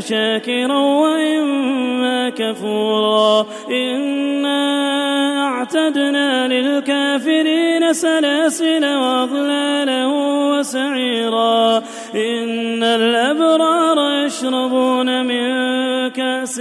شاكرا وإما كفورا. إنا أعتدنا للكافرين سلاسل وأغلالا وسعيرا. إن الأبرار يشربون من كأس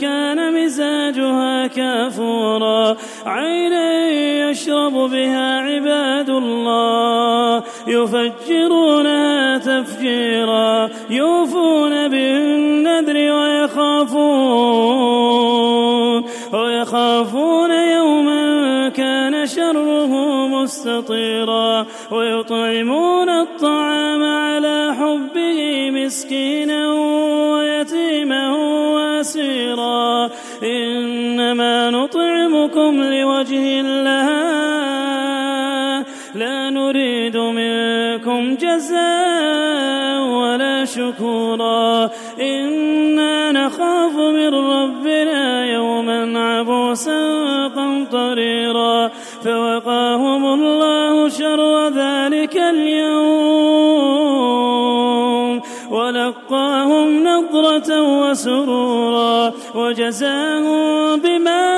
كان مزاجها كافورا. عينا يشرب بها عباد الله. يفجرونها تفجيرا يوفون بالنذر ويخافون ويخافون يوما كان شره مستطيرا ويطعمون الطعام على حبه مسكينا ويتيما واسيرا. إنما نطعمكم لوجه الله لا نريد منكم جزاء ولا شكورا. إنا نخاف من ربنا يوما عبوسا قمطريرا. فوقاهم الله شر ذلك اليوم. ولقاهم نضرة وسرورا. وجزاهم بما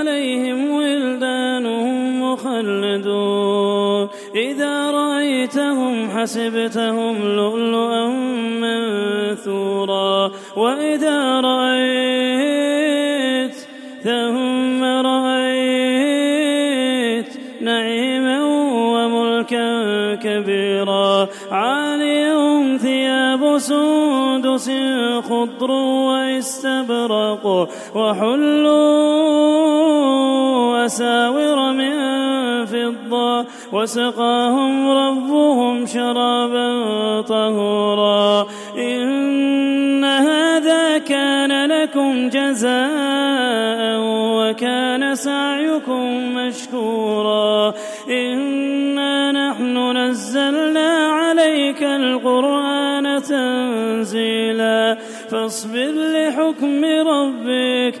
إذا رأيتهم حسبتهم لؤلؤا منثورا. وإذا رأيت ثم رأيت نعيما وملكا كبيرا. عاليهم ثياب سندس خضر واستبرق وحلوا أساور من وسقاهم ربهم شرابا طهورا. إن هذا كان لكم جزاء وكان سعيكم مشكورا. إنا نحن نزلنا عليك القرآن تنزيلا. فاصبر لحكم ربك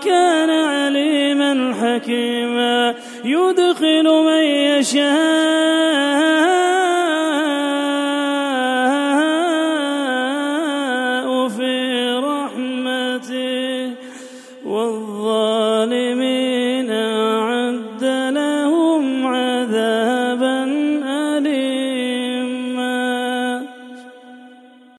وكان عليما حكيما يدخل من يشاء في رحمته والظالمين.